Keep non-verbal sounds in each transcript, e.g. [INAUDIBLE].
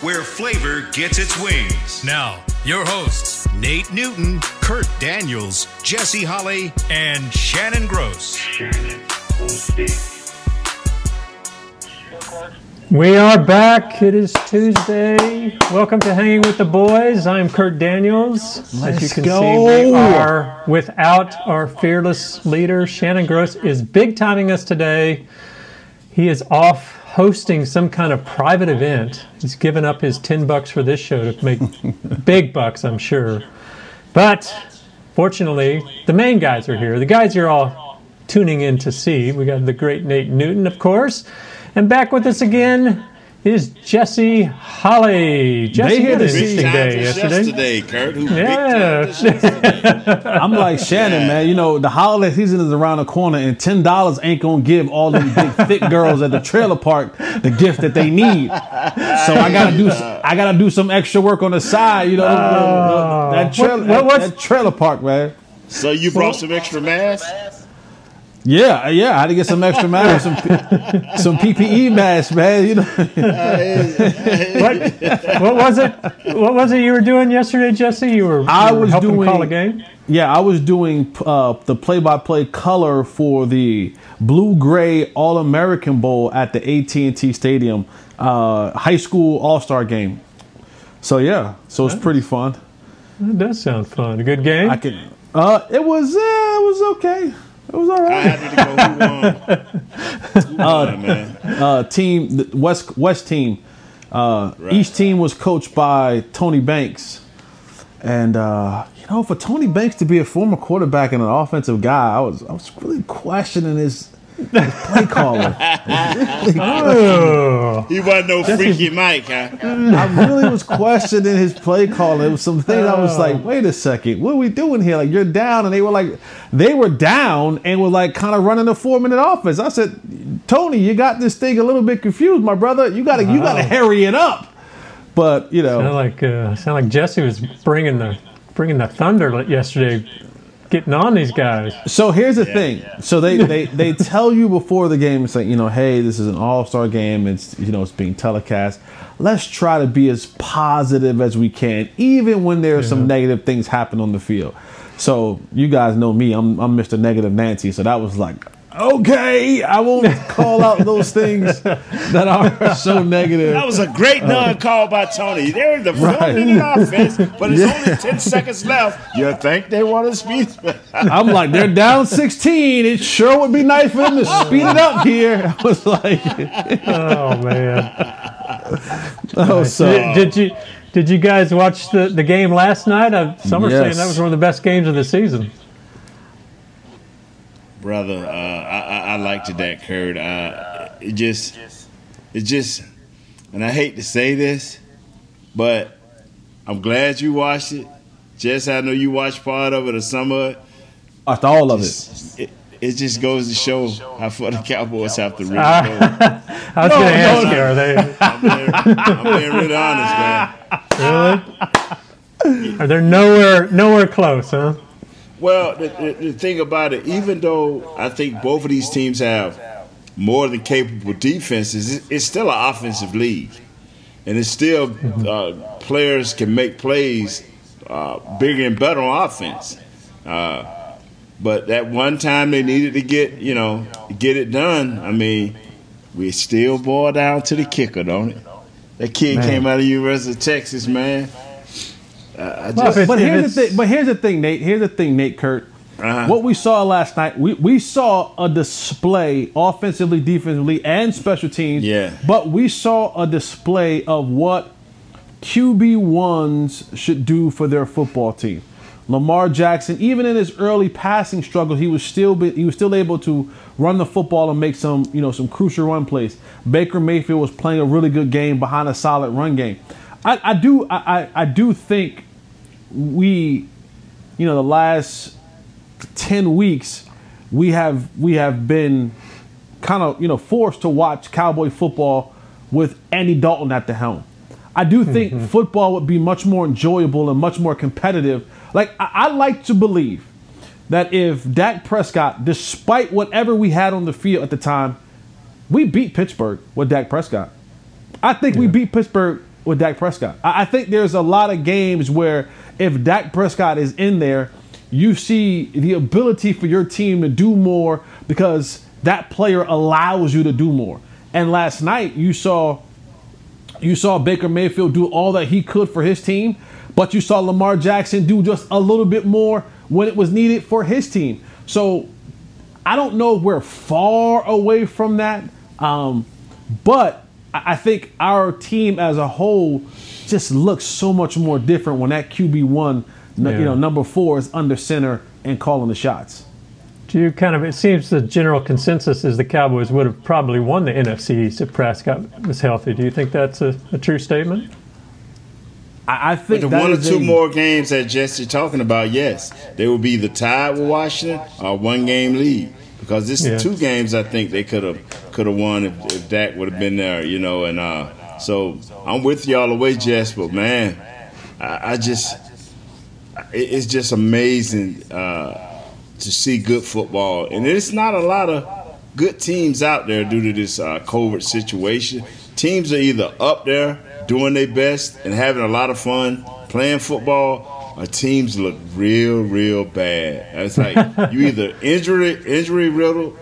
where flavor gets its wings. Now, your hosts, Nate Newton, Kurt Daniels, Jesse Holley, and Shannon Gross. We are back. It is Tuesday. Welcome to Hanging with the Boys. I'm Kurt Daniels. As you can go. see, we are without our fearless leader. Shannon Gross is big timing us today. He is off hosting some kind of private event. He's given up his 10 bucks for this show to make [LAUGHS] big bucks, I'm sure. But fortunately, the main guys are here. The guys you're all tuning in to see. We got the great Nate Newton, of course. And back with us again is Jesse Holley. Jesse They here had an to interesting day yesterday. yesterday, Kurt. Who Yeah. big time [LAUGHS] for yesterday. I'm like Shannon, man. You know the holiday season is around the corner, and ten dollars ain't gonna give all them big thick girls at the trailer park the gift that they need. So I gotta do, I gotta do some extra work on the side. You know, oh. that trailer, what- what's- that trailer park, man. So you brought some extra masks? Yeah, yeah. I had to get some extra masks, some some PPE masks, man. You know, [LAUGHS] What, what was it? What was it you were doing yesterday, Jesse? You were, I you were was helping doing- call a game. Yeah, I was doing uh, the play-by-play color for the blue-gray All-American Bowl at the AT&T Stadium uh, high school All-Star game. So yeah, so it's pretty fun. That does sound fun. A good game. I can. Uh, it was. Uh, it was okay. It was all right. I had to go. Who won? [LAUGHS] Who won, man? Uh, team West West team. Uh, Each team was coached by Tony Banks, and uh, you know, for Tony Banks to be a former quarterback and an offensive guy, I was I was really questioning his, his play calling. oh, He wasn't no freaky Mike, huh? I really was questioning his play calling. There was some things I was like, wait a second, what are we doing here? Like you're down, and they were like, they were down and were like kind of running a four minute offense. I said, Tony, you got this thing a little bit confused, my brother. You gotta you gotta hurry it up. But you know, sound like uh, sound like Jesse was bringing the bringing the thunder yesterday, getting on these guys. So here's the thing. So they, they, they tell you before the game, it's like, you know, hey, this is an all star game. It's you know, it's being telecast. Let's try to be as positive as we can, even when there's some negative things happen on the field. So you guys know me, I'm I'm Mr. Negative Nancy. So that was like, okay, I won't call out those things [LAUGHS] that are so negative. That was a great non-call by Tony. They were the Right. front in offense, but it's only ten seconds left. You think they want to speed? [LAUGHS] I'm like, they're down 16. It sure would be nice for them to speed it up here. [LAUGHS] I was like, Oh man! oh, so. Did, did you did you guys watch the, the game last night? Uh, some are saying that was one of the best games of the season. Brother, uh, I, I, I liked that, Kurt. Uh, it just, it just, and I hate to say this, but I'm glad you watched it. Jess, I know you watched part of it or some of it. Watched all of it. It, it just goes to show how far the Cowboys have to really go. [LAUGHS] I was going to ask you, are they I'm being, I'm being really honest, man. really? Are they nowhere nowhere close, huh? Well, the, the, the thing about it, even though I think both of these teams have more than capable defenses, it's still an offensive league, and it's still uh, players can make plays uh, bigger and better on offense. Uh, but that one time they needed to get you know get it done. I mean, we still boil down to the kicker, don't it? That kid Man. came out of the University of Texas, man. Uh, I just, it's- But here's the thing. But here's the thing, Nate. Here's the thing, Nate. Kurt. Uh-huh. What we saw last night, we, we saw a display offensively, defensively, and special teams. Yeah. But we saw a display of what QB ones should do for their football team. Lamar Jackson, even in his early passing struggle, he was still be, he was still able to run the football and make some you know some crucial run plays. Baker Mayfield was playing a really good game behind a solid run game. I, I do I, I, I do think we, you know, the last ten weeks we have we have been kind of you know forced to watch Cowboy football with Andy Dalton at the helm. I do [LAUGHS] think football would be much more enjoyable and much more competitive. Like I, I like to believe that if Dak Prescott, despite whatever we had on the field at the time, we beat Pittsburgh with Dak Prescott. I think yeah. we beat Pittsburgh with Dak Prescott. I, I think there's a lot of games where if Dak Prescott is in there, you see the ability for your team to do more because that player allows you to do more. And last night you saw you saw Baker Mayfield do all that he could for his team, but you saw Lamar Jackson do just a little bit more when it was needed for his team. So I don't know if we're far away from that, um, but I think our team as a whole just looks so much more different when that QB one, yeah. you know, number four is under center and calling the shots. Do you kind of? It seems the general consensus is the Cowboys would have probably won the NFC East if Prescott was healthy. Do you think that's a, a true statement? I, I think the one or two a, more games that Jesse talking about, yes, they will be the tie with Washington or one game lead because this yeah. two games I think they could have could have won if, if Dak would have been there, you know. And uh, so I'm with you all the way, Jess. But man, I, I just it, it's just amazing. Uh, to see good football. And it's not a lot of good teams out there due to this uh, COVID situation. Teams are either up there doing their best and having a lot of fun playing football, or teams look real, real bad. It's like [LAUGHS] you either injury injury riddled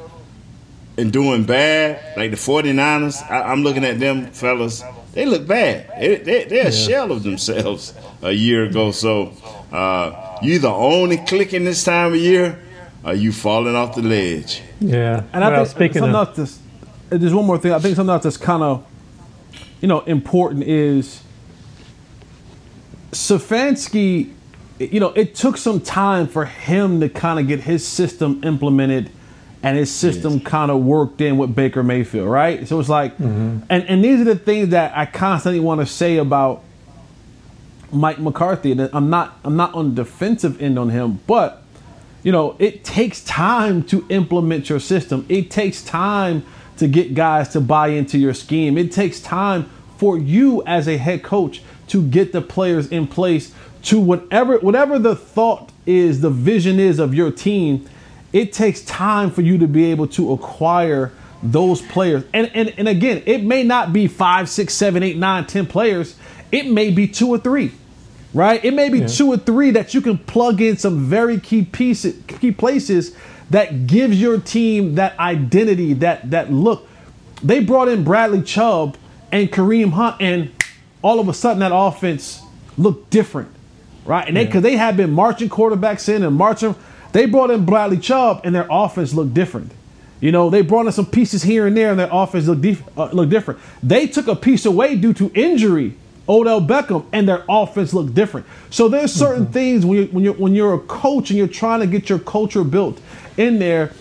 and doing bad, like the 49ers. I, am looking at them fellas. They look bad. They, they, they're yeah. a shell of themselves a year ago. So uh, you either own it clicking this time of year or you falling off the ledge? Yeah. And I think speaking something of, else there's one more thing. I think something else that's kind of, you know, important is Stefanski. You know, it took some time for him to kind of get his system implemented and his system yes. kind of worked in with Baker Mayfield, right? So it's like, mm-hmm. and, and these are the things that I constantly want to say about Mike McCarthy. And I'm not I'm not on the defensive end on him, but you know, it takes time to implement your system. It takes time to get guys to buy into your scheme. It takes time for you as a head coach to get the players in place to whatever whatever the thought is, the vision is of your team. It takes time for you to be able to acquire those players. And and, and again, it may not be five, six, seven, eight, nine, ten players. It may be two or three right? It may be yeah. two or three that you can plug in some very key pieces, key places that gives your team that identity, that that look. They brought in Bradley Chubb and Kareem Hunt, and all of a sudden that offense looked different, right? And they because yeah. they had been marching quarterbacks in and marching, they brought in Bradley Chubb, and their offense looked different. You know, they brought in some pieces here and there, and their offense looked, dif- uh, looked different. They took a piece away due to injury Odell Beckham, and their offense looked different. So there's certain mm-hmm. things when you when you're when you're a coach and you're trying to get your culture built in there.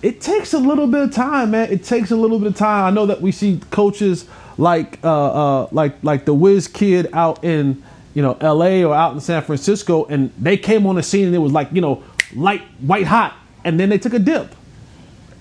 It takes a little bit of time, man. It takes a little bit of time. I know that we see coaches like uh, uh, like like the Whiz kid out in you know L.A. or out in San Francisco, and they came on the scene and it was like you know light white hot, and then they took a dip.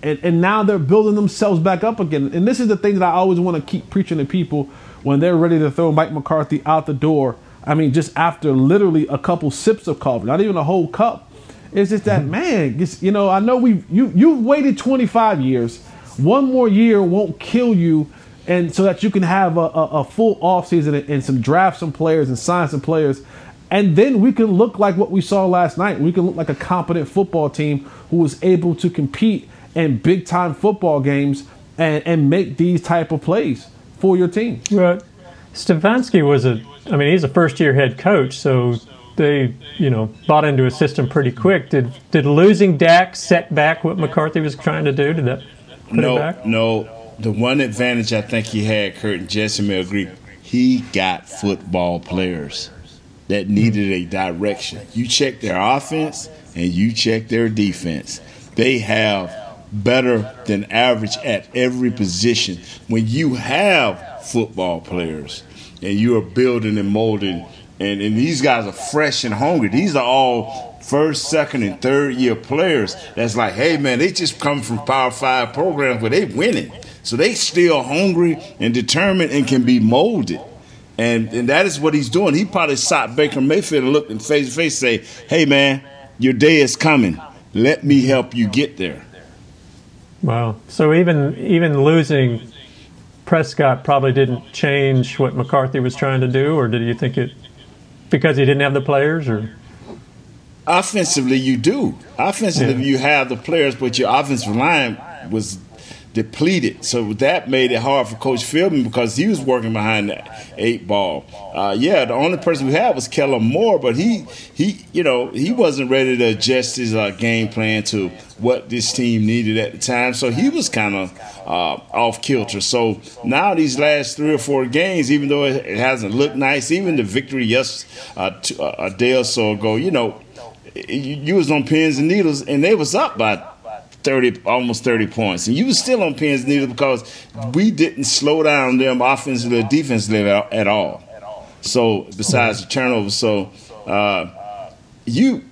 And, and now they're building themselves back up again. And this is the thing that I always want to keep preaching to people when they're ready to throw Mike McCarthy out the door. I mean, just after literally a couple sips of coffee, not even a whole cup. It's just that [LAUGHS] man. You know, I know we you you've waited 25 years. One more year won't kill you, and so that you can have a, a, a full offseason and, and some draft some players and sign some players. And then we can look like what we saw last night. We can look like a competent football team who was able to compete in big time football games and, and make these type of plays for your team. Right. Stefanski was a, I mean, he's a first year head coach, so they, you know, bought into a system pretty quick. Did did losing Dak set back what McCarthy was trying to do? Did that put no, it back? No, the one advantage I think he had, Kurt and Jesse may agree, he got football players that needed a direction. You check their offense and you check their defense. They have better than average at every position. When you have football players and you are building and molding and and these guys are fresh and hungry. These are all first, second, and third year players. That's like, hey man, they just come from Power Five programs where they winning, so they still hungry and determined and can be molded. And and that is what he's doing. He probably sought Baker Mayfield and looked in face to face, say, "Hey man, your day is coming. Let me help you get there." Wow. So even even losing Prescott probably didn't change what McCarthy was trying to do, or did you think it because he didn't have the players, or? Offensively, you do. Offensively, yeah. you have the players, but your offensive line was depleted. So that made it hard for Coach Philbin because he was working behind the eight ball. Uh, yeah, the only person we had was Kellen Moore, but he he you know he wasn't ready to adjust his uh, game plan to what this team needed at the time. So he was kind of uh, off kilter. So now these last three or four games, even though it, hasn't looked nice, even the victory yes uh, uh, a day or so ago, you know. You was on pins and needles, and they was up by 30, almost 30 points. And you were still on pins neither because we didn't slow down them offensively or defensively at all. So besides the turnovers, so uh, you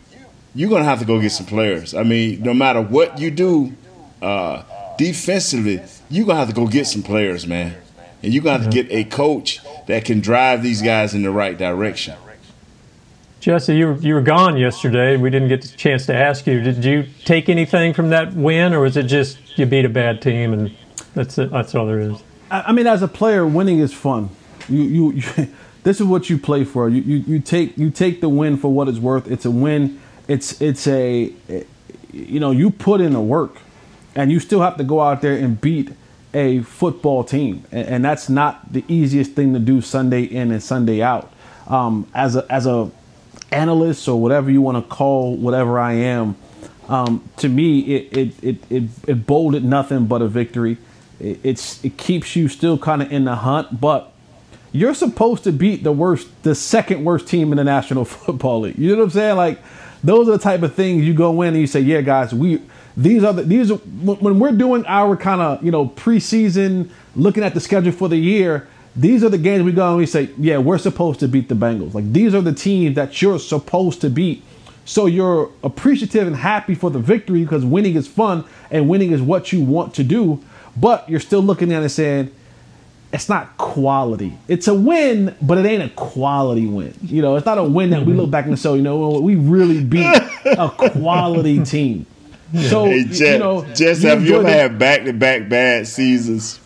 you're gonna have to go get some players. I mean, no matter what you do uh, defensively, you're gonna have to go get some players, man. And you're gonna have to get a coach that can drive these guys in the right direction. Jesse, you were, you were gone yesterday. We didn't get the chance to ask you. Did you take anything from that win, or was it just you beat a bad team and that's it? That's all there is. I mean, as a player, winning is fun. You, you, you [LAUGHS] this is what you play for. You, you, you take you take the win for what it's worth. It's a win. It's it's a you know you put in the work, and you still have to go out there and beat a football team, and, and that's not the easiest thing to do Sunday in and Sunday out. Um, as a as a analyst or whatever you want to call whatever I am, um, to me, it, it, it, it, it bolded nothing but a victory. It, it's, it keeps you still kind of in the hunt, but you're supposed to beat the worst, the second worst team in the National [LAUGHS] Football League. You know what I'm saying? Like, those are the type of things you go in and you say, yeah, guys, we, these are the, these are, when we're doing our kind of, you know, preseason, looking at the schedule for the year, these are the games we go and we say, yeah, we're supposed to beat the Bengals. Like these are the teams that you're supposed to beat. So you're appreciative and happy for the victory because winning is fun and winning is what you want to do. But you're still looking at it saying, it's not quality. It's a win, but it ain't a quality win. You know, it's not a win that we look back and say, you know, we really beat a quality team. So, hey, Jess, you know, Jess, have you ever had back to back bad seasons?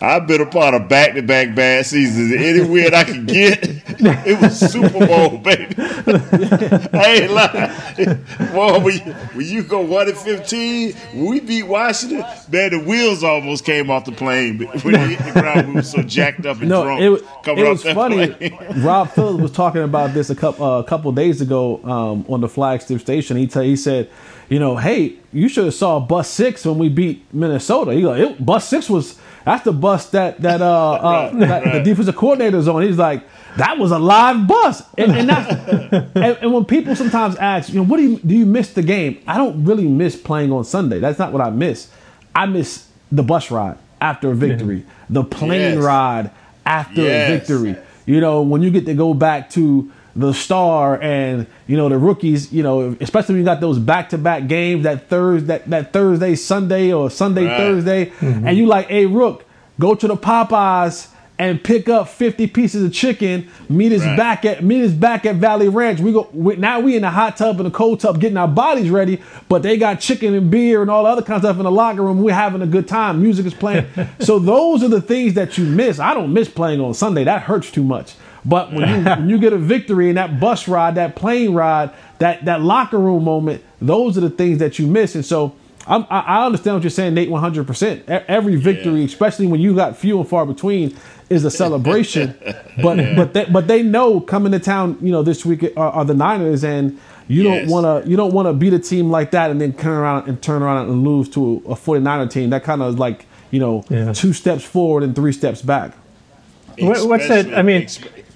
I've been a part of back to back bad seasons. Any win I could get, it was Super Bowl, [LAUGHS] baby. [LAUGHS] I ain't lying. Boy, when you, when you go 1 and 15, when we beat Washington, man, the wheels almost came off the plane. When they hit the ground, we were so jacked up and no, drunk. It, coming it was funny. Rob [LAUGHS] Phillips was talking about this a couple, uh, a couple days ago um, on the flagship station. He, t- he said, you know, hey, you should have saw bus six when we beat Minnesota. He go, bus six was that's the bus that that uh, uh [LAUGHS] right, that right. the defensive coordinator's on. He's like, that was a live bus, and, and that's [LAUGHS] and, and, when people sometimes ask, you know, what do you do? You miss the game? I don't really miss playing on Sunday. That's not what I miss. I miss the bus ride after a victory, the plane yes. ride after yes. a victory. You know, when you get to go back to the star and you know the rookies you know especially when you got those back-to-back games that thursday that, that thursday sunday or sunday right. thursday mm-hmm. and you like hey rook go to the popeyes and pick up 50 pieces of chicken. Meet us right. back at meet us back at valley ranch. We go we, now we in the hot tub and the cold tub getting our bodies ready but they got chicken and beer and all the other kind of stuff in the locker room. We're having a good time. Music is playing. [LAUGHS] So those are the things that you miss. I don't miss playing on sunday. That hurts too much but when you when you get a victory in that bus ride, that plane ride, that that locker room moment, those are the things that you miss. And so I'm, i understand what you're saying, Nate. 100. percent Every victory, yeah. especially when you got few and far between, is a celebration. [LAUGHS] but yeah. but they, but they know coming to town, you know, this week are, are the Niners, and you yes. don't want to you don't want to beat a team like that and then turn around and turn around and lose to a 49er team. That kind of like you know yeah. two steps forward and three steps back. What's that? I mean,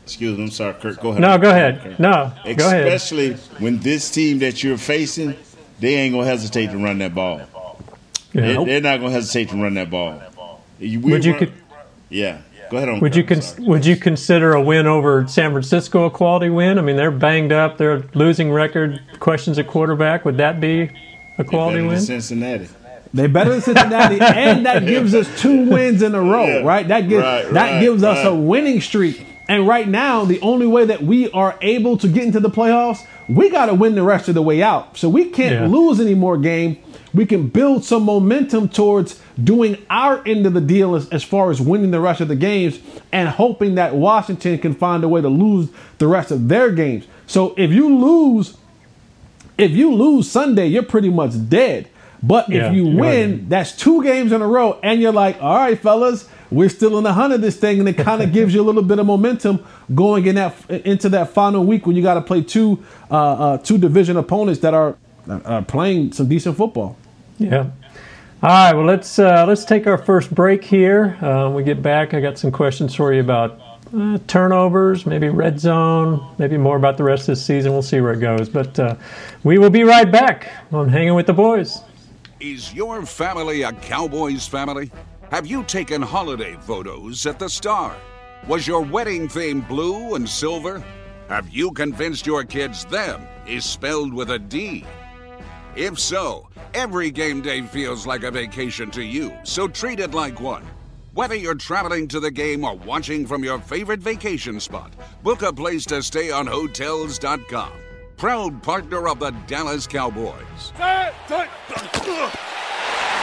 Excuse me, I'm sorry, Kurt. Go ahead. No, go ahead. No, go ahead. Especially when this team that you're facing, they ain't gonna hesitate to run that ball. Yeah. They, are not gonna hesitate to run that ball. We Would you run, could, yeah. Go ahead on. Would you cons- would you consider a win over San Francisco a quality win? I mean, they're banged up. They're losing record. Questions at quarterback. Would that be a quality win? Cincinnati. They better than Cincinnati, and that [LAUGHS] gives us two wins in a row, Yeah. right? That gives Right, that right, gives us a winning streak. And right now, the only way that we are able to get into the playoffs, we got to win the rest of the way out. So we can't Yeah. lose any more game. We can build some momentum towards doing our end of the deal as, as far as winning the rest of the games and hoping that Washington can find a way to lose the rest of their games. So if you lose if you lose Sunday, you're pretty much dead. But Yeah, if you win, right. that's two games in a row, and you're like, all right, fellas, we're still in the hunt of this thing, and it kind of [LAUGHS] gives you a little bit of momentum going in that into that final week when you got to play two uh, uh, two division opponents that are are playing some decent football. Yeah. All right. Well, let's uh, let's take our first break here. Uh, when we get back, I got some questions for you about uh, turnovers, maybe red zone, maybe more about the rest of the season. We'll see where it goes. But uh, we will be right back on Hanging with the Boys. Is your family a Cowboys family? Have you taken holiday photos at the Star? Was your wedding theme blue and silver? Have you convinced your kids them is spelled with a D? If so, every game day feels like a vacation to you, so treat it like one. Whether you're traveling to the game or watching from your favorite vacation spot, book a place to stay on Hotels.com. Proud partner of the Dallas Cowboys.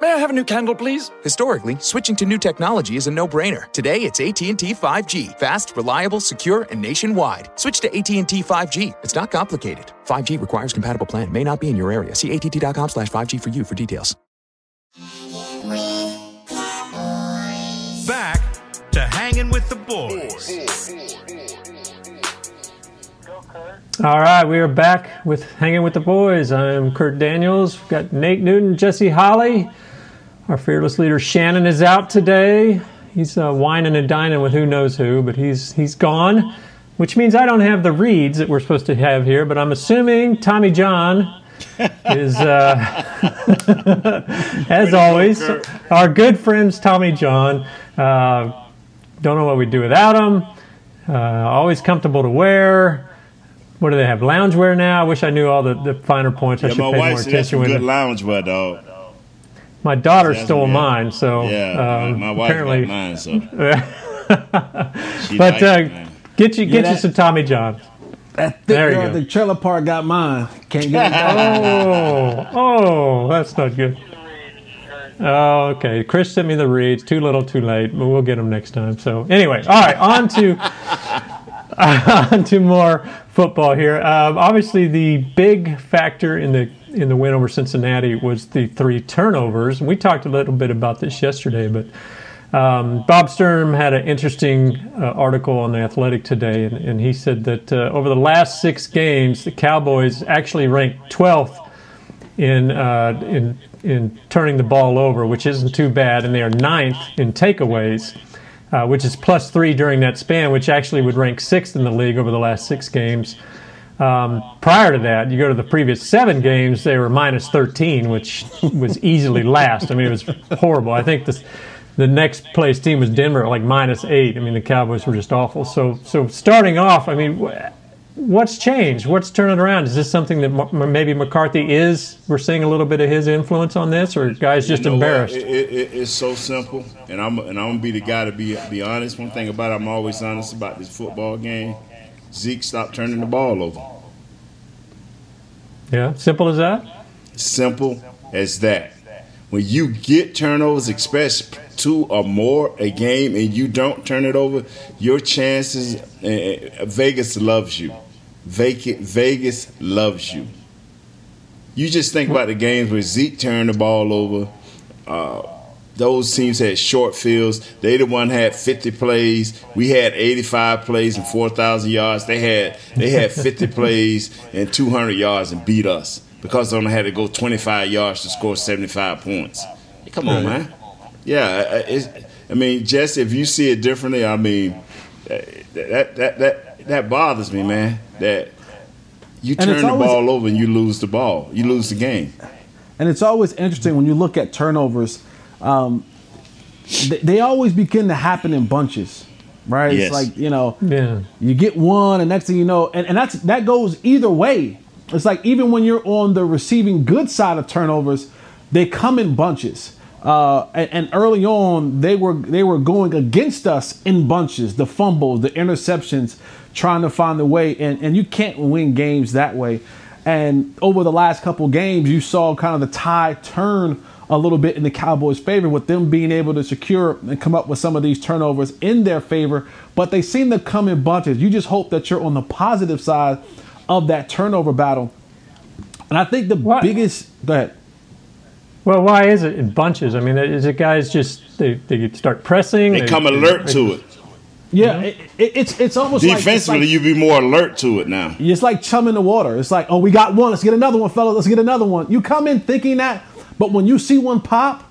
May I have a new candle, please? Historically, switching to new technology is a no-brainer. Today, it's AT&T 5G. Fast, reliable, secure, and nationwide. Switch to AT&T 5G. It's not complicated. 5G requires compatible plan. May not be in your area. See att.com slash 5G for you for details. Back to hanging with the boys. All right, we are back with Hanging with the Boys. I'm Kurt Daniels. We've got Nate Newton, Jesse Holley. Our fearless leader Shannon is out today. He's uh, whining and dining with who knows who, but he's he's gone, which means I don't have the reads that we're supposed to have here. But I'm assuming Tommy John [LAUGHS] is, uh, [LAUGHS] as always, our good friends Tommy John. Uh, don't know what we'd do without him. Uh, always comfortable to wear. What do they have? Loungewear now. I wish I knew all the, the finer points. I Yeah, should my pay wife more said that's attention some with good loungewear, dog. My daughter That's- stole yeah. mine, so Yeah, um, my, my wife apparently. got mine, so. [LAUGHS] But uh, get you get you that- some Tommy John. That thick There you girl go. at the trailer park got mine. Can't get it. [LAUGHS] Oh, oh, that's not good. Oh, okay. Chris sent me the reads. Too little, too late. But we'll get them next time. So anyway, all right. On to [LAUGHS] on to more football here. Um, obviously, the big factor in the in the win over Cincinnati was the three turnovers. And We talked a little bit about this yesterday, but um, Bob Sturm had an interesting uh, article on the Athletic today, and, and he said that uh, over the last six games, the Cowboys actually ranked 12th in uh, in in turning the ball over, which isn't too bad, and they are ninth in takeaways, uh, which is plus three during that span, which actually would rank sixth in the league over the last six games. Um, prior to that, you go to the previous seven games, they were minus 13, which [LAUGHS] was easily last. I mean, it was horrible. I think this, the next place team was Denver like minus eight. I mean, the Cowboys were just awful. So, so starting off, I mean, what's changed? What's turning around? Is this something that maybe McCarthy is? We're seeing a little bit of his influence on this, or guys just you know embarrassed? It, it, it's so simple, and I'm and I'm gonna be the guy to be be honest. One thing about it, I'm always honest about this football game. Zeke stopped turning the ball over. Yeah, simple as that. Simple as that. When you get turnovers, especially two or more a game, and you don't turn it over, your chances. Uh, Vegas loves you. Vegas loves you. You just think about the games where Zeke turned the ball over. Uh, those teams had short fields. They the one had 50 plays. We had 85 plays and 4,000 yards. They had they had 50 [LAUGHS] plays and 200 yards and beat us because they only had to go 25 yards to score 75 points. Hey, come on, man. Yeah, I mean, Jesse, if you see it differently, I mean, eh, that that that that bothers me, man. That you turn the always, ball over and you lose the ball, you lose the game. And it's always interesting when you look at turnovers um, they, they, always begin to happen in bunches, right? Yes. It's like you know, yeah. you get one, and next thing you know, and, and that's that goes either way. It's like even when you're on the receiving good side of turnovers, they come in bunches. Uh, and, and, early on, they were they were going against us in bunches. The fumbles, the interceptions, trying to find the way, and and you can't win games that way. And over the last couple games, you saw kind of the tide turn a little bit in the Cowboys' favor with them being able to secure and come up with some of these turnovers in their favor. But they seem to come in bunches. You just hope that you're on the positive side of that turnover battle. And I think the what? biggest. Go ahead. Well, why is it in bunches? I mean, is it guys just they, they start pressing? They, they come alert they, to it. Yeah, it, it, it's it's almost defensively like, you be more alert to it now. It's like chum in the water. It's like, oh, we got one. Let's get another one, fellas. Let's get another one. You come in thinking that but when you see one pop,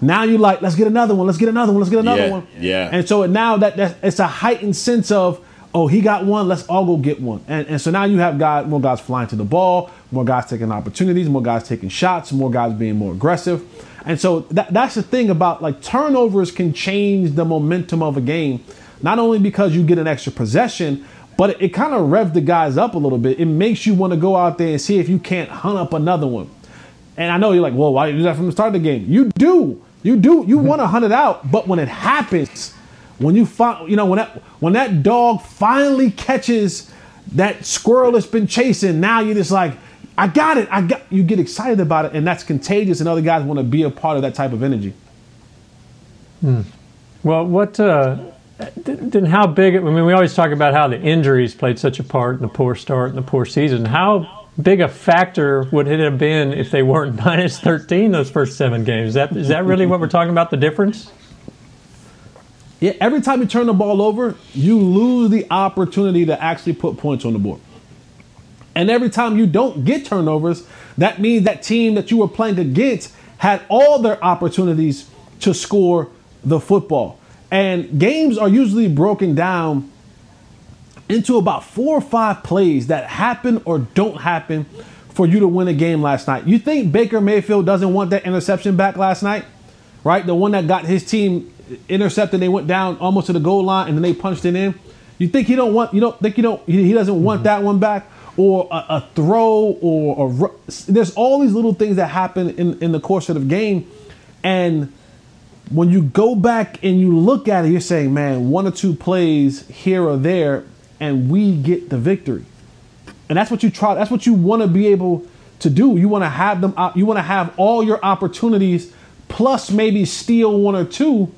now you're like, let's get another one, let's get another one, let's get another yeah, one. Yeah. And so now that, that it's a heightened sense of, oh, he got one, let's all go get one. And, and so now you have guys, more guys flying to the ball, more guys taking opportunities, more guys taking shots, more guys being more aggressive. And so that, that's the thing about like turnovers can change the momentum of a game, not only because you get an extra possession, but it, it kind of revs the guys up a little bit. It makes you want to go out there and see if you can't hunt up another one. And I know you're like, well, why did you do that from the start of the game? You do. You do. You want to hunt it out. But when it happens, when you find, you know, when that when that dog finally catches that squirrel that's been chasing, now you're just like, I got it. I got. You get excited about it, and that's contagious. And other guys want to be a part of that type of energy. Hmm. Well, what? Uh, then how big? I mean, we always talk about how the injuries played such a part in the poor start and the poor season. How big a factor would it have been if they weren't [LAUGHS] minus 13 those first seven games? Is that, is that really what we're talking about, the difference? Yeah, every time you turn the ball over, you lose the opportunity to actually put points on the board. And every time you don't get turnovers, that means that team that you were playing against had all their opportunities to score the football. And games are usually broken down into about four or five plays that happen or don't happen for you to win a game last night. You think Baker Mayfield doesn't want that interception back last night? Right? The one that got his team intercepted, they went down almost to the goal line and then they punched it in. You think he don't want you don't think you don't he, doesn't want mm-hmm. that one back or a, a throw or a, there's all these little things that happen in, in the course of the game and when you go back and you look at it, you're saying, man, one or two plays here or there and we get the victory. And that's what you try, that's what you want to be able to do. You want to have them you want to have all your opportunities plus maybe steal one or two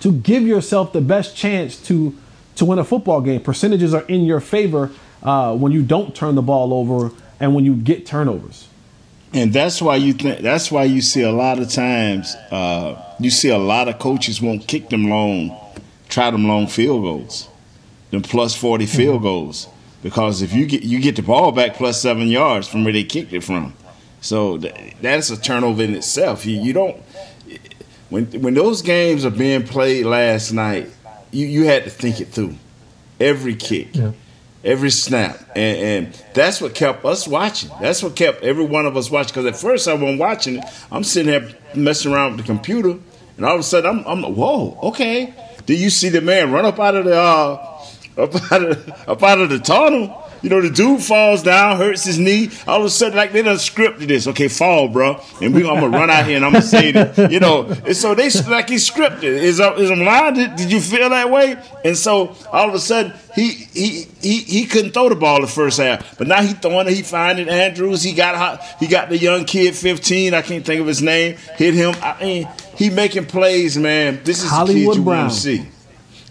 to give yourself the best chance to to win a football game. Percentages are in your favor uh, when you don't turn the ball over and when you get turnovers. And that's why you think that's why you see a lot of times uh, you see a lot of coaches won't kick them long, try them long field goals than plus 40 field mm-hmm. goals because if you get you get the ball back plus seven yards from where they kicked it from, so th- that's a turnover in itself. You, you don't when when those games are being played last night, you, you had to think it through, every kick, yeah. every snap, and, and, that's what kept us watching. That's what kept every one of us watching. Because at first I wasn't watching it, I'm sitting there messing around with the computer, and all of a sudden I'm, I'm whoa, okay. Do you see the man run up out of the uh, up out of up out of the tunnel. You know, the dude falls down, hurts his knee. All of a sudden, like they done scripted this. Okay, fall, bro, and we I'm gonna run out here and I'm gonna say it. You know, and so they like he scripted. Is I, is I'm lying? Did, did you feel that way? And so all of a sudden, he he he he couldn't throw the ball the first half, but now he throwing it. He finding Andrews. He got hot. He got the young kid, 15. I can't think of his name. Hit him. I mean, he making plays, man. This is Hollywood the kid you Brown. want to see.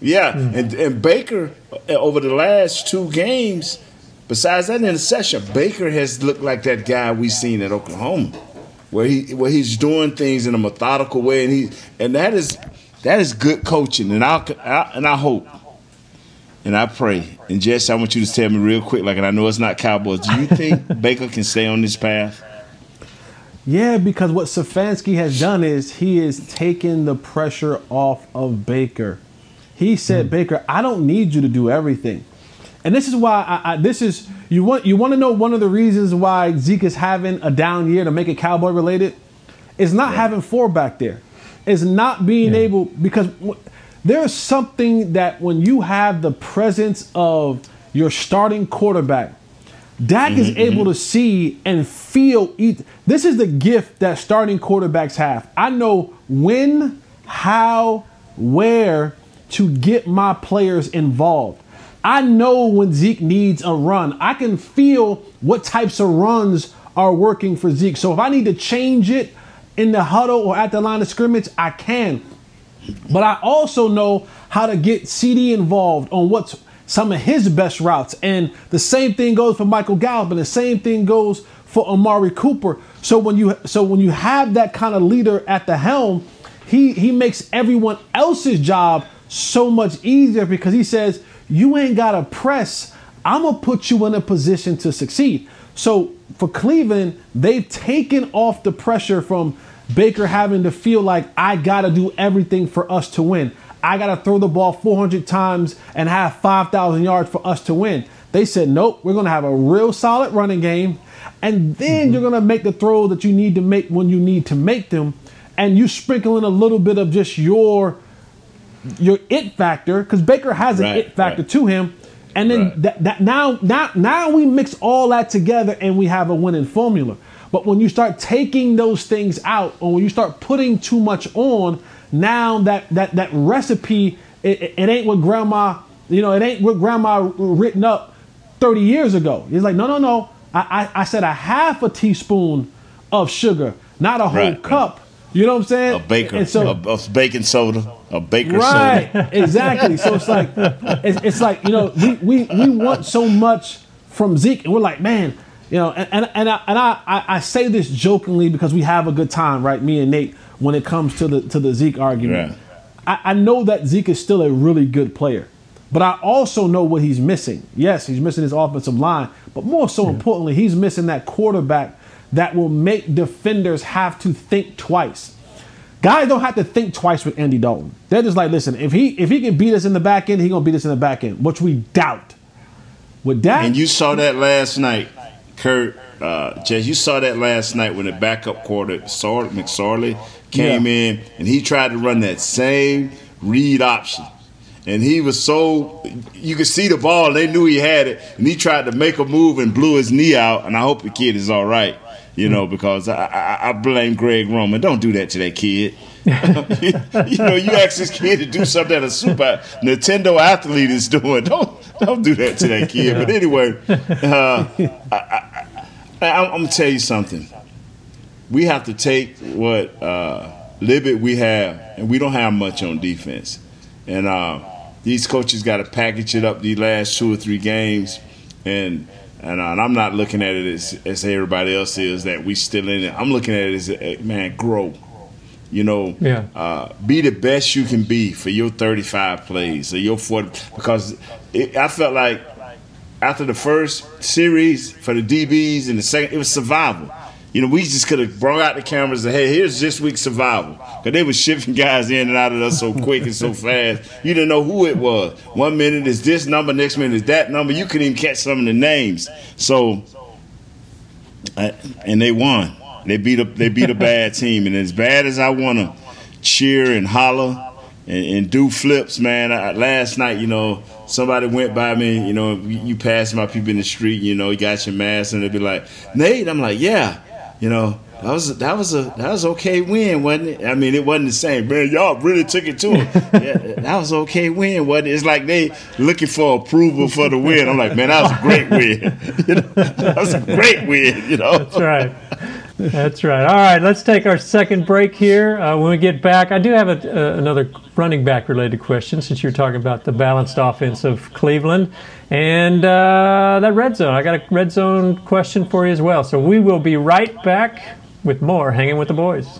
Yeah, and and Baker uh, over the last two games, besides that interception, Baker has looked like that guy we seen at Oklahoma, where he where he's doing things in a methodical way, and he and that is that is good coaching, and I, I and I hope. And I pray. And Jess, I want you to tell me real quick, like, and I know it's not Cowboys. Do you think [LAUGHS] Baker can stay on this path? Yeah, because what Stefanski has done is he is taking the pressure off of Baker. He said, hmm. Baker, I don't need you to do everything. And this is why I, I, this is you want you want to know one of the reasons why Zeke is having a down year to make it cowboy related is not having four back there. Is not being able because w- there's something that when you have the presence of your starting quarterback, Dak is mm-hmm, able mm-hmm. to see and feel. Each, this is the gift that starting quarterbacks have. I know when, how, where to get my players involved. I know when Zeke needs a run. I can feel what types of runs are working for Zeke. So if I need to change it in the huddle or at the line of scrimmage, I can. But I also know how to get CD involved on what's some of his best routes. And the same thing goes for Michael Gallup, and the same thing goes for Amari Cooper. So when you so when you have that kind of leader at the helm, he he makes everyone else's job so much easier because he says, you ain't gotta press. I'm gonna put you in a position to succeed. So for Cleveland, they've taken off the pressure from Baker having to feel like I gotta do everything for us to win. I gotta throw the ball 400 times and have 5,000 yards for us to win. They said, nope, we're gonna have a real solid running game, and then mm-hmm. you're gonna make the throw that you need to make when you need to make them, and you sprinkle in a little bit of just your your it factor because Baker has an Right, it factor right. to him, and then Right. that, that now now now we mix all that together and we have a winning formula. But when you start taking those things out, or when you start putting too much on, now that that that recipe it, it- ain't what grandma you know it ain't what grandma written up 30 years ago. He's like, no no no, I I, I said a half a teaspoon of sugar, not a whole cup. You know what I'm saying? A baker, so, a, a baking soda, a baker right soda. exactly so it's like it's, it's like you know we, we we want so much from zeke and we're like man you know and and, and, I, and I, I i say this jokingly because we have a good time right me and nate when it comes to the to the zeke argument Right. I, I know that zeke is still a really good player but I also know what he's missing. Yes, he's missing his offensive line, but more so importantly, he's missing that quarterback that will make defenders have to think twice. Guys don't have to think twice with Andy Dalton. They're just like, listen, if he if he can beat us in the back end, he gonna beat us in the back end, which we doubt. With that, And you saw that last night, Kurt. Uh, Jess, you saw that last night when the backup quarter, Sor- McSorley, came Yeah. in and he tried to run that same read option. And he was so you could see the ball, and they knew he had it, and he tried to make a move and blew his knee out. And I hope the kid is all right, you know, because I, I, I blame Greg Roman. Don't do that to that kid. [LAUGHS] you know, you ask this kid to do something that a super Nintendo athlete is doing. Don't don't do that to that kid. But anyway, uh, I, I'm gonna tell you something. We have to take what uh, we have, and we don't have much on defense. And uh, these coaches got to package it up these last two or three games, and and, uh, and I'm not looking at it as, as everybody else is that we still in it. I'm looking at it as uh, man grow. You know, Yeah. uh, be the best you can be for your 35 plays or your 40 because it, I felt like after the first series for the DBs and the second, it was survival. You know, we just could have brought out the cameras and hey, here's this week's survival because they were shifting [LAUGHS] guys in and out of us so quick and so [LAUGHS] fast. You didn't know who it was. One minute is this number, next minute is that number. You couldn't even catch some of the names. So, and they won. They beat a they beat a bad [LAUGHS] team, and as bad as I want to cheer and holler and, and do flips, man. I, last night, you know, somebody went by me, you know, you, you pass my people in the street, you know, you got your mask, and they'd be like, Nate, I'm like, yeah, you know, that was that was a that was okay win, wasn't it? I mean, it wasn't the same, man. Y'all really took it to him. [LAUGHS] yeah, that was okay win, wasn't it? It's like they looking for approval for the win. I'm like, man, that was a great win. [LAUGHS] you know, that was a great win. You know, that's right. That's right. All right, let's take our second break here. Uh, when we get back, I do have a, uh, another running back related question since you're talking about the balanced offense of Cleveland and uh, that red zone. I got a red zone question for you as well. So we will be right back with more Hanging with the Boys.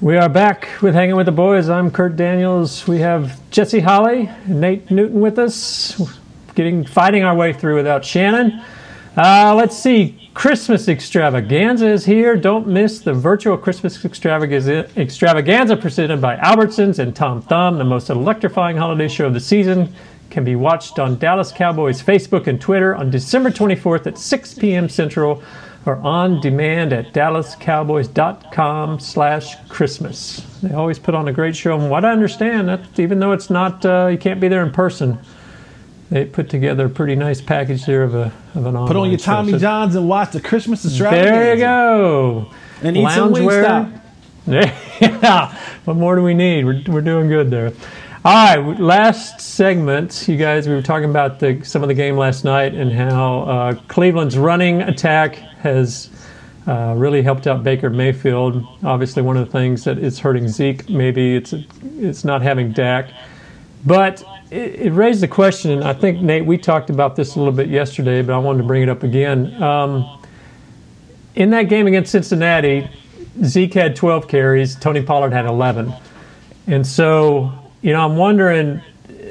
We are back with Hanging with the Boys. I'm Kurt Daniels. We have Jesse Holley, Nate Newton with us, getting fighting our way through without Shannon. Uh, let's see. Christmas extravaganza is here. Don't miss the virtual Christmas extravaganza, extravaganza presented by Albertsons and Tom Thumb, the most electrifying holiday show of the season. Can be watched on Dallas Cowboys Facebook and Twitter on December 24th at 6 p.m. Central or on demand at dallascowboys.com slash christmas they always put on a great show and what i understand that even though it's not uh, you can't be there in person they put together a pretty nice package there of a of an Put on your. Tommy Johns and watch the Christmas extravaganza. there you go And eat some Loungewear. [LAUGHS] yeah what more do we need we're, we're doing good there all right last segment you guys we were talking about the, some of the game last night and how uh, cleveland's running attack has uh, really helped out Baker Mayfield. Obviously, one of the things that is hurting Zeke. Maybe it's it's not having Dak, but it, it raised the question. And I think Nate, we talked about this a little bit yesterday, but I wanted to bring it up again. Um, in that game against Cincinnati, Zeke had 12 carries. Tony Pollard had 11, and so you know I'm wondering.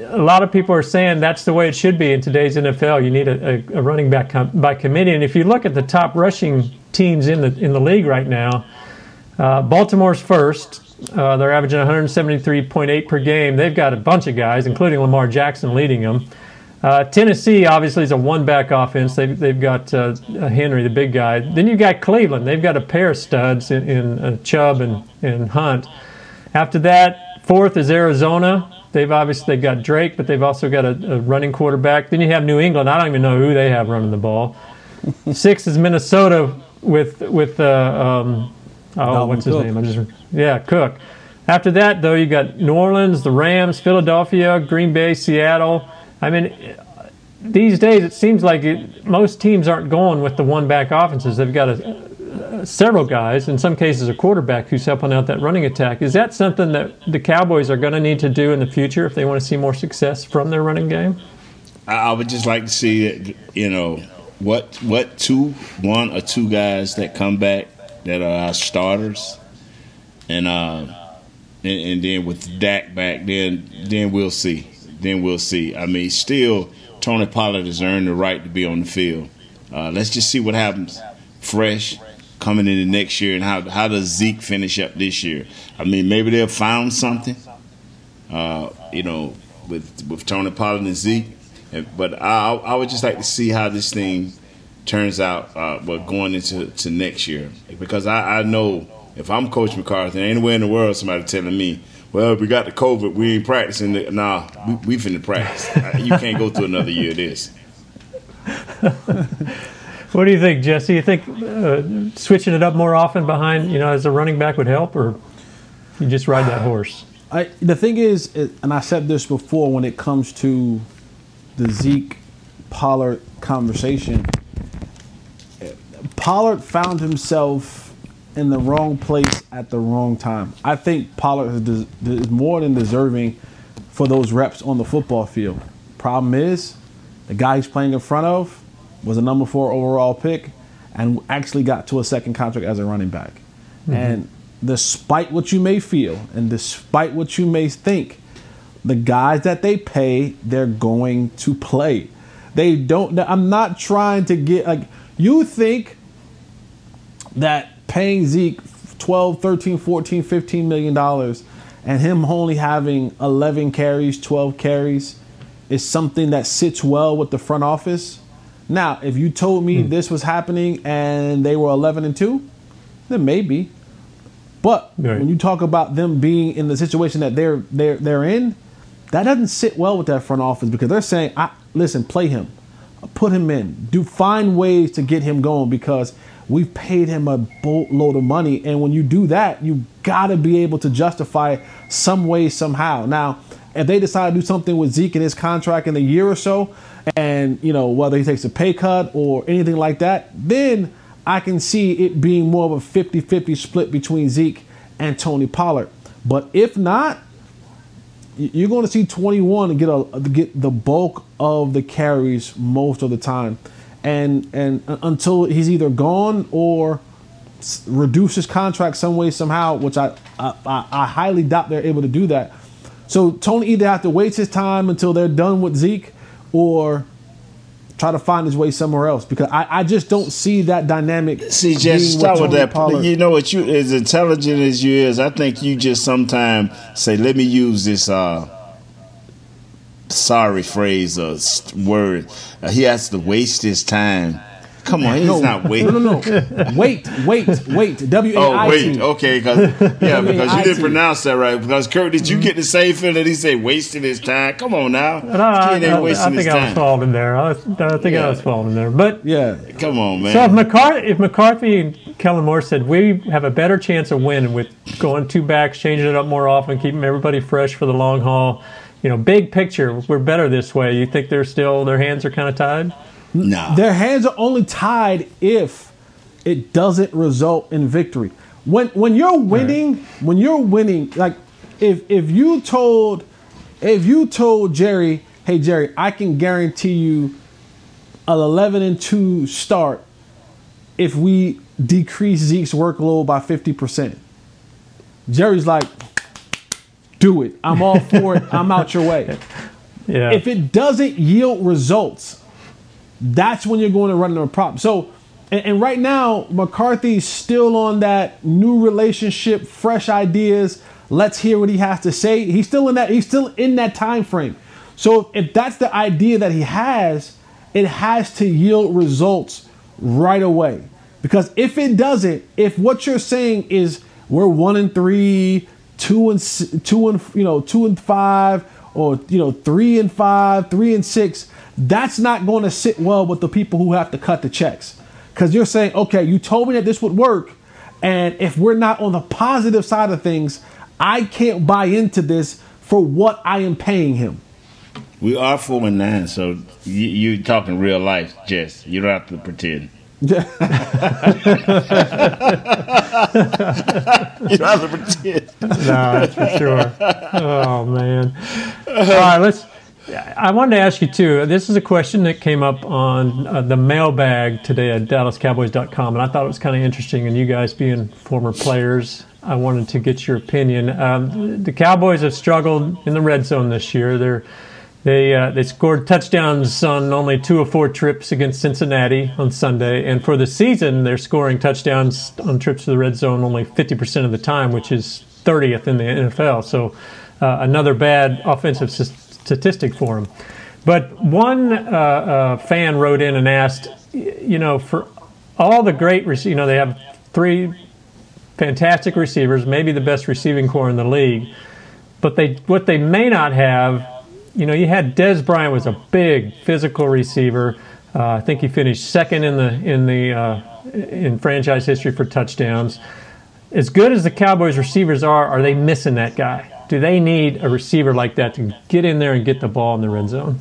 A lot of people are saying that's the way it should be in today's NFL. You need a, a, a running back com- by committee, and if you look at the top rushing teams in the in the league right now, uh, Baltimore's first. Uh, they're averaging 173.8 per game. They've got a bunch of guys, including Lamar Jackson, leading them. Uh, Tennessee obviously is a one-back offense. They've, they've got uh, Henry, the big guy. Then you've got Cleveland. They've got a pair of studs in, in uh, Chubb and, and Hunt. After that, fourth is Arizona. They've obviously they've got Drake, but they've also got a, a running quarterback. Then you have New England. I don't even know who they have running the ball. [LAUGHS] Six is Minnesota with with uh, um, oh Dalvin what's his Cook. name? I just yeah Cook. After that though, you got New Orleans, the Rams, Philadelphia, Green Bay, Seattle. I mean, these days it seems like it, most teams aren't going with the one back offenses. They've got a, several guys, in some cases a quarterback who's helping out that running attack. Is that something that the Cowboys are going to need to do in the future if they want to see more success from their running game? I would just like to see, you know, what what two, one or two guys that come back that are our starters, and uh, and, and then with Dak back, then then we'll see. Then we'll see. I mean, still, Tony Pollard has earned the right to be on the field. Uh, let's just see what happens fresh coming into next year and how how does Zeke finish up this year? I mean, maybe they've found something, uh, you know, with with Tony Pollard and Zeke. But I, I would just like to see how this thing turns out, uh, but going into to next year, because I, I know if I'm Coach McCarthy, anywhere in the world, somebody telling me, "Well, we got the COVID, we ain't practicing." Nah, we, we finna practice. [LAUGHS] you can't go through another year of this. [LAUGHS] what do you think, Jesse? You think uh, switching it up more often behind, you know, as a running back would help, or you just ride that horse? I, the thing is, and I said this before, when it comes to the Zeke Pollard conversation, Pollard found himself in the wrong place at the wrong time. I think Pollard is more than deserving for those reps on the football field. Problem is, the guy he's playing in front of was a number four overall pick and actually got to a second contract as a running back. Mm-hmm. And despite what you may feel and despite what you may think, the guys that they pay, they're going to play. They don't. I'm not trying to get like you think that paying Zeke 12, 13, 14, 15 million dollars and him only having 11 carries, 12 carries is something that sits well with the front office. Now, if you told me hmm. this was happening and they were 11 and 2, then maybe. But right. when you talk about them being in the situation that they're they're they're in, that doesn't sit well with that front office because they're saying, I, listen, play him, put him in, do find ways to get him going because we've paid him a boatload of money. And when you do that, you got to be able to justify some way, somehow. Now, if they decide to do something with Zeke in his contract in a year or so, and you know whether he takes a pay cut or anything like that, then I can see it being more of a 50-50 split between Zeke and Tony Pollard. But if not, you're going to see 21 get a get the bulk of the carries most of the time, and and until he's either gone or reduce his contract some way somehow, which I, I I highly doubt they're able to do that. So Tony either have to wait his time until they're done with Zeke, or try to find his way somewhere else because I, I just don't see that dynamic. See, just start with that. Pollard. You know what? You as intelligent as you is, I think you just sometimes say, "Let me use this." uh Sorry phrase or word. Uh, he has to waste his time Come on, he's no, not waiting. No, no, no. [LAUGHS] wait, wait, wait. W A I T. Oh, wait. Okay, because yeah, because you didn't pronounce that right. Because Kurt, did you get the same feeling that he said wasting his time? Come on now. No, I, I, I, think I was falling there. I, was, I think yeah. I was falling there. But yeah, come on, man. So if McCarthy, if McCarthy and Kellen Moore said we have a better chance of winning with going two backs, changing it up more often, keeping everybody fresh for the long haul. You know, big picture, we're better this way. You think they're still their hands are kind of tied? Nah. Their hands are only tied if it doesn't result in victory. When when you're winning, right. when you're winning, like if if you told if you told Jerry, hey Jerry, I can guarantee you an 11 and 2 start if we decrease Zeke's workload by 50%. Jerry's like, do it. I'm all for it. [LAUGHS] I'm out your way. Yeah. If it doesn't yield results, that's when you're going to run into a problem. So, and, and right now, McCarthy's still on that new relationship, fresh ideas. Let's hear what he has to say. He's still in that. He's still in that time frame. So if that's the idea that he has, it has to yield results right away. Because if it doesn't, if what you're saying is we're one and three, two and two and you know two and five, or you know three and five, three and six, that's not going to sit well with the people who have to cut the checks. Because you're saying, okay, you told me that this would work. And if we're not on the positive side of things, I can't buy into this for what I am paying him. We are four and nine, so you, you talking real life, Jess. You don't have to pretend. You don't have to pretend. no, that's for sure. Oh man. All right, let's. I wanted to ask you too. This is a question that came up on uh, the mailbag today at DallasCowboys.com, and I thought it was kind of interesting. And you guys being former players, I wanted to get your opinion. Um, the Cowboys have struggled in the red zone this year. They're they uh, they scored touchdowns on only two of four trips against Cincinnati on Sunday, and for the season, they're scoring touchdowns on trips to the red zone only 50% of the time, which is 30th in the NFL. So uh, another bad offensive statistic for them. But one uh, uh, fan wrote in and asked, you know, for all the great, you know, they have three fantastic receivers, maybe the best receiving core in the league, but they what they may not have you know, you had Dez Bryant was a big physical receiver. Uh, I think he finished second in the in the uh, in franchise history for touchdowns. As good as the Cowboys receivers are, are they missing that guy? Do they need a receiver like that to get in there and get the ball in the red zone?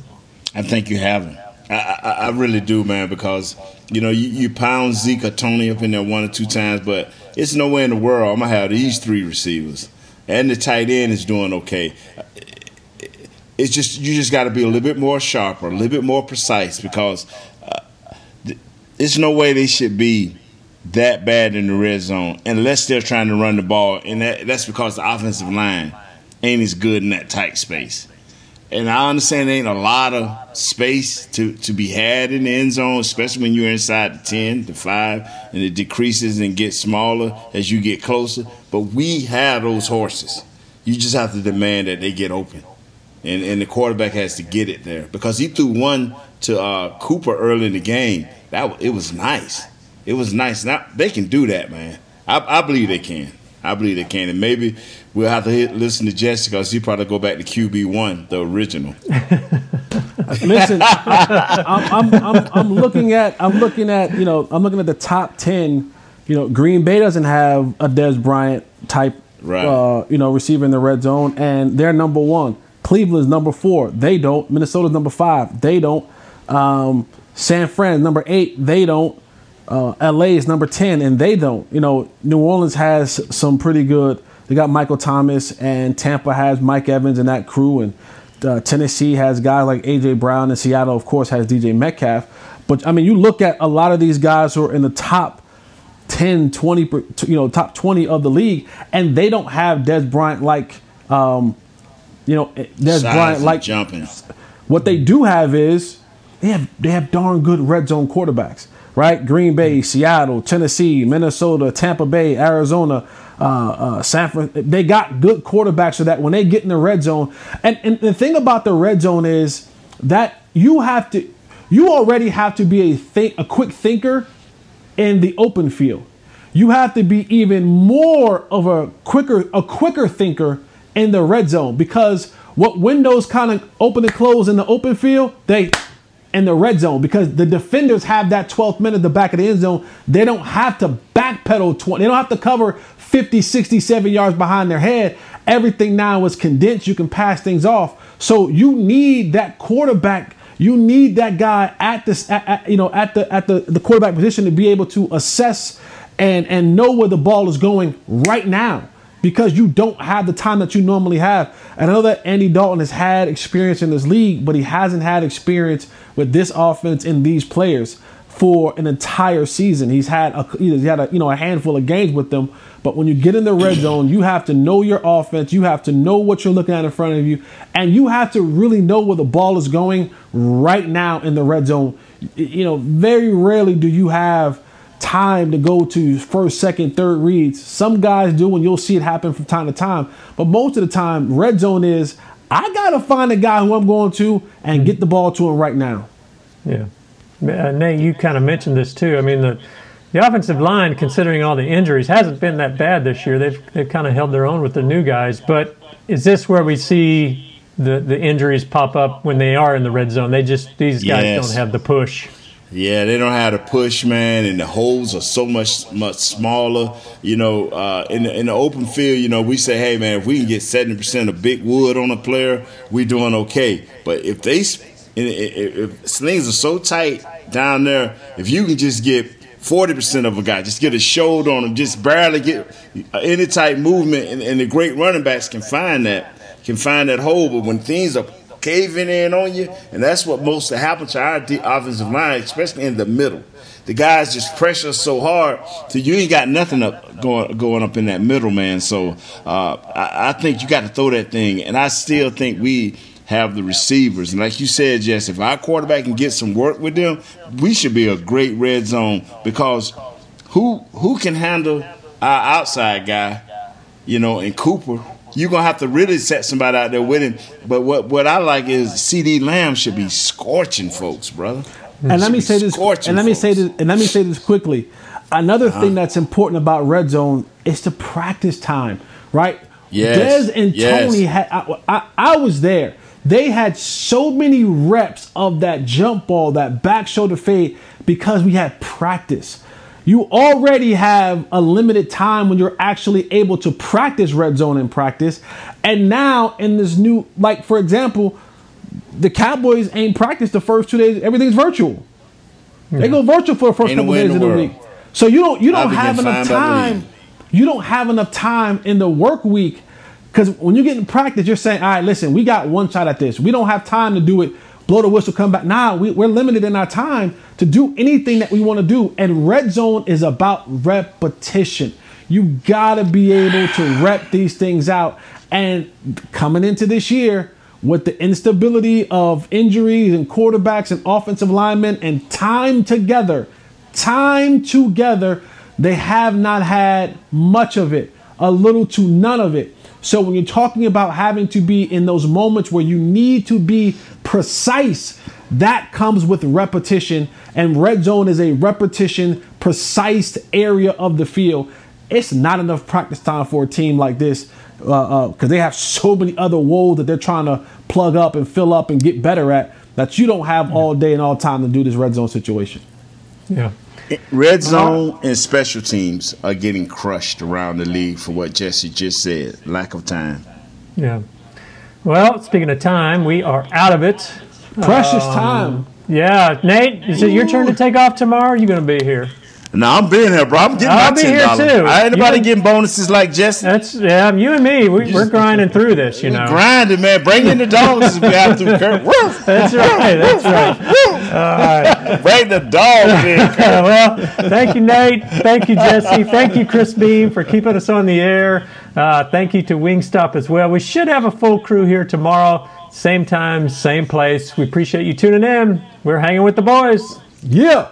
I think you have him. I, I, I really do, man, because you know you, you pound Zeke or Tony up in there one or two times, but it's nowhere in the world I'm gonna have these three receivers, and the tight end is doing okay it's just you just got to be a little bit more sharper, a little bit more precise because uh, th- there's no way they should be that bad in the red zone unless they're trying to run the ball, and that, that's because the offensive line ain't as good in that tight space. And I understand there ain't a lot of space to, to be had in the end zone, especially when you're inside the 10, the 5, and it decreases and gets smaller as you get closer. But we have those horses. You just have to demand that they get open and and the quarterback has to get it there because he threw one to uh, Cooper early in the game. That it was nice. It was nice. Now they can do that, man. I, I believe they can. I believe they can, and maybe we'll have to hit, listen to Jesse because he probably go back to QB one, the original. [LAUGHS] Listen, I'm, I'm, I'm, I'm looking at I'm looking at you know I'm looking at the top ten. You know, Green Bay doesn't have a Dez Bryant type, right. uh, you know, receiver in the red zone, and they're number one. Cleveland's number four. They don't. Minnesota's number five. They don't. Um, San Fran number eight. They don't. Uh, LA is number 10 and they don't. You know, New Orleans has some pretty good. They got Michael Thomas and Tampa has Mike Evans and that crew. And uh, Tennessee has guys like A.J. Brown and Seattle, of course, has DJ Metcalf. But I mean, you look at a lot of these guys who are in the top 10, 20, you know, top 20 of the league, and they don't have Dez Bryant like um, you know, there's Bryant like jumping. What they do have is they have they have darn good red zone quarterbacks, right? Green Bay, Seattle, Tennessee, Minnesota, Tampa Bay, Arizona, uh, uh, San Francisco. They got good quarterbacks so that when they get in the red zone, and, and the thing about the red zone is that you have to, you already have to be a think, a quick thinker in the open field. You have to be even more of a quicker, a quicker thinker in the red zone because what windows kind of open and close in the open field, they in the red zone because the defenders have that 12th minute the back of the end zone. They don't have to backpedal 20. They don't have to cover 50, 60, 70 yards behind their head. Everything now is condensed. You can pass things off. So you need that quarterback. You need that guy at this, at, at, you know, at the at the, the quarterback position to be able to assess and and know where the ball is going right now because you don't have the time that you normally have. And I know that Andy Dalton has had experience in this league, but he hasn't had experience with this offense and these players for an entire season. He's had a he had a you know a handful of games with them, but when you get in the red zone, you have to know your offense, you have to know what you're looking at in front of you, and you have to really know where the ball is going right now in the red zone. You know, very rarely do you have time to go to first, second, third reads. Some guys do, and you'll see it happen from time to time. But most of the time, red zone is I gotta find a guy who I'm going to and get the ball to him right now. Yeah, uh, Nate, you kind of mentioned this too. I mean the. The offensive line, considering all the injuries, hasn't been that bad this year. They've, they've kind of held their own with the new guys. But is this where we see the, the injuries pop up when they are in the red zone? They just these guys yes. don't have the push. Yeah, they don't have the push, man, and the holes are so much much smaller. You know, uh, in the, in the open field, you know, we say, hey, man, if we can get seventy percent of big wood on a player, we're doing okay. But if they if slings are so tight down there, if you can just get forty percent of a guy. Just get a shoulder on him, just barely get any type movement, and, and the great running backs can find that can find that hole. But when things are caving in on you, and that's what most happens to our offensive line, especially in the middle. The guys just pressure so hard to you ain't got nothing up going going up in that middle, man. So uh, I, I think you got to throw that thing, and I still think we have the receivers. And like you said, Jess, if our quarterback can get some work with them, we should be a great red zone because who who can handle our outside guy, you know, and Cooper. You're gonna have to really set somebody out there with him. But what what I like is CeeDee Lamb should be scorching folks, brother. And let me say this. And let me say this. And let me say this quickly. Another uh-huh. thing that's important about red zone is the practice time, right? Yes. Dez and yes. Tony had. I, I, I was there. They had so many reps of that jump ball, that back shoulder fade, because we had practice. You already have a limited time when you're actually able to practice red zone in practice. And now in this new, like for example, the Cowboys ain't practiced the first two days. Everything's virtual. Yeah. They go virtual for the first ain't couple days of the, the week. So you don't you don't have enough time. You don't have enough time in the work week because when you get in practice, you're saying, all right, listen, we got one shot at this. We don't have time to do it. Blow the whistle, come back. Nah, we, we're limited in our time to do anything that we want to do. And red zone is about repetition. You gotta be able to rep these things out. And coming into this year, with the instability of injuries and quarterbacks and offensive linemen and time together, time together, they have not had much of it, a little to none of it. So when you're talking about having to be in those moments where you need to be precise, that comes with repetition. And red zone is a repetition, precise area of the field. It's not enough practice time for a team like this because uh, uh, they have so many other woes that they're trying to plug up and fill up and get better at that you don't have all day and all time to do this red zone situation. Yeah. Red zone and special teams are getting crushed around the league for what Jesse just said lack of time. Yeah. Well, speaking of time, we are out of it. Precious um, time. Yeah. Nate, is it your turn to take off tomorrow? Or are you going to be here? No, I'm being here, bro. I'm getting I'll my be ten here dollars. too. I ain't nobody You- getting bonuses like Jesse. That's yeah. You and me, we, we're grinding through this. You know. Grinding, man. Bring in the [LAUGHS] dogs as we have to. Kurt. [LAUGHS] That's right. That's right. All right. Bring the dogs in. [LAUGHS] Well, thank you, Nate. Thank you, Jesse. Thank you, Chris Beam, for keeping us on the air. Uh, thank you to Wingstop as well. We should have a full crew here tomorrow, same time, same place. We appreciate you tuning in. We're hanging with the boys. Yeah.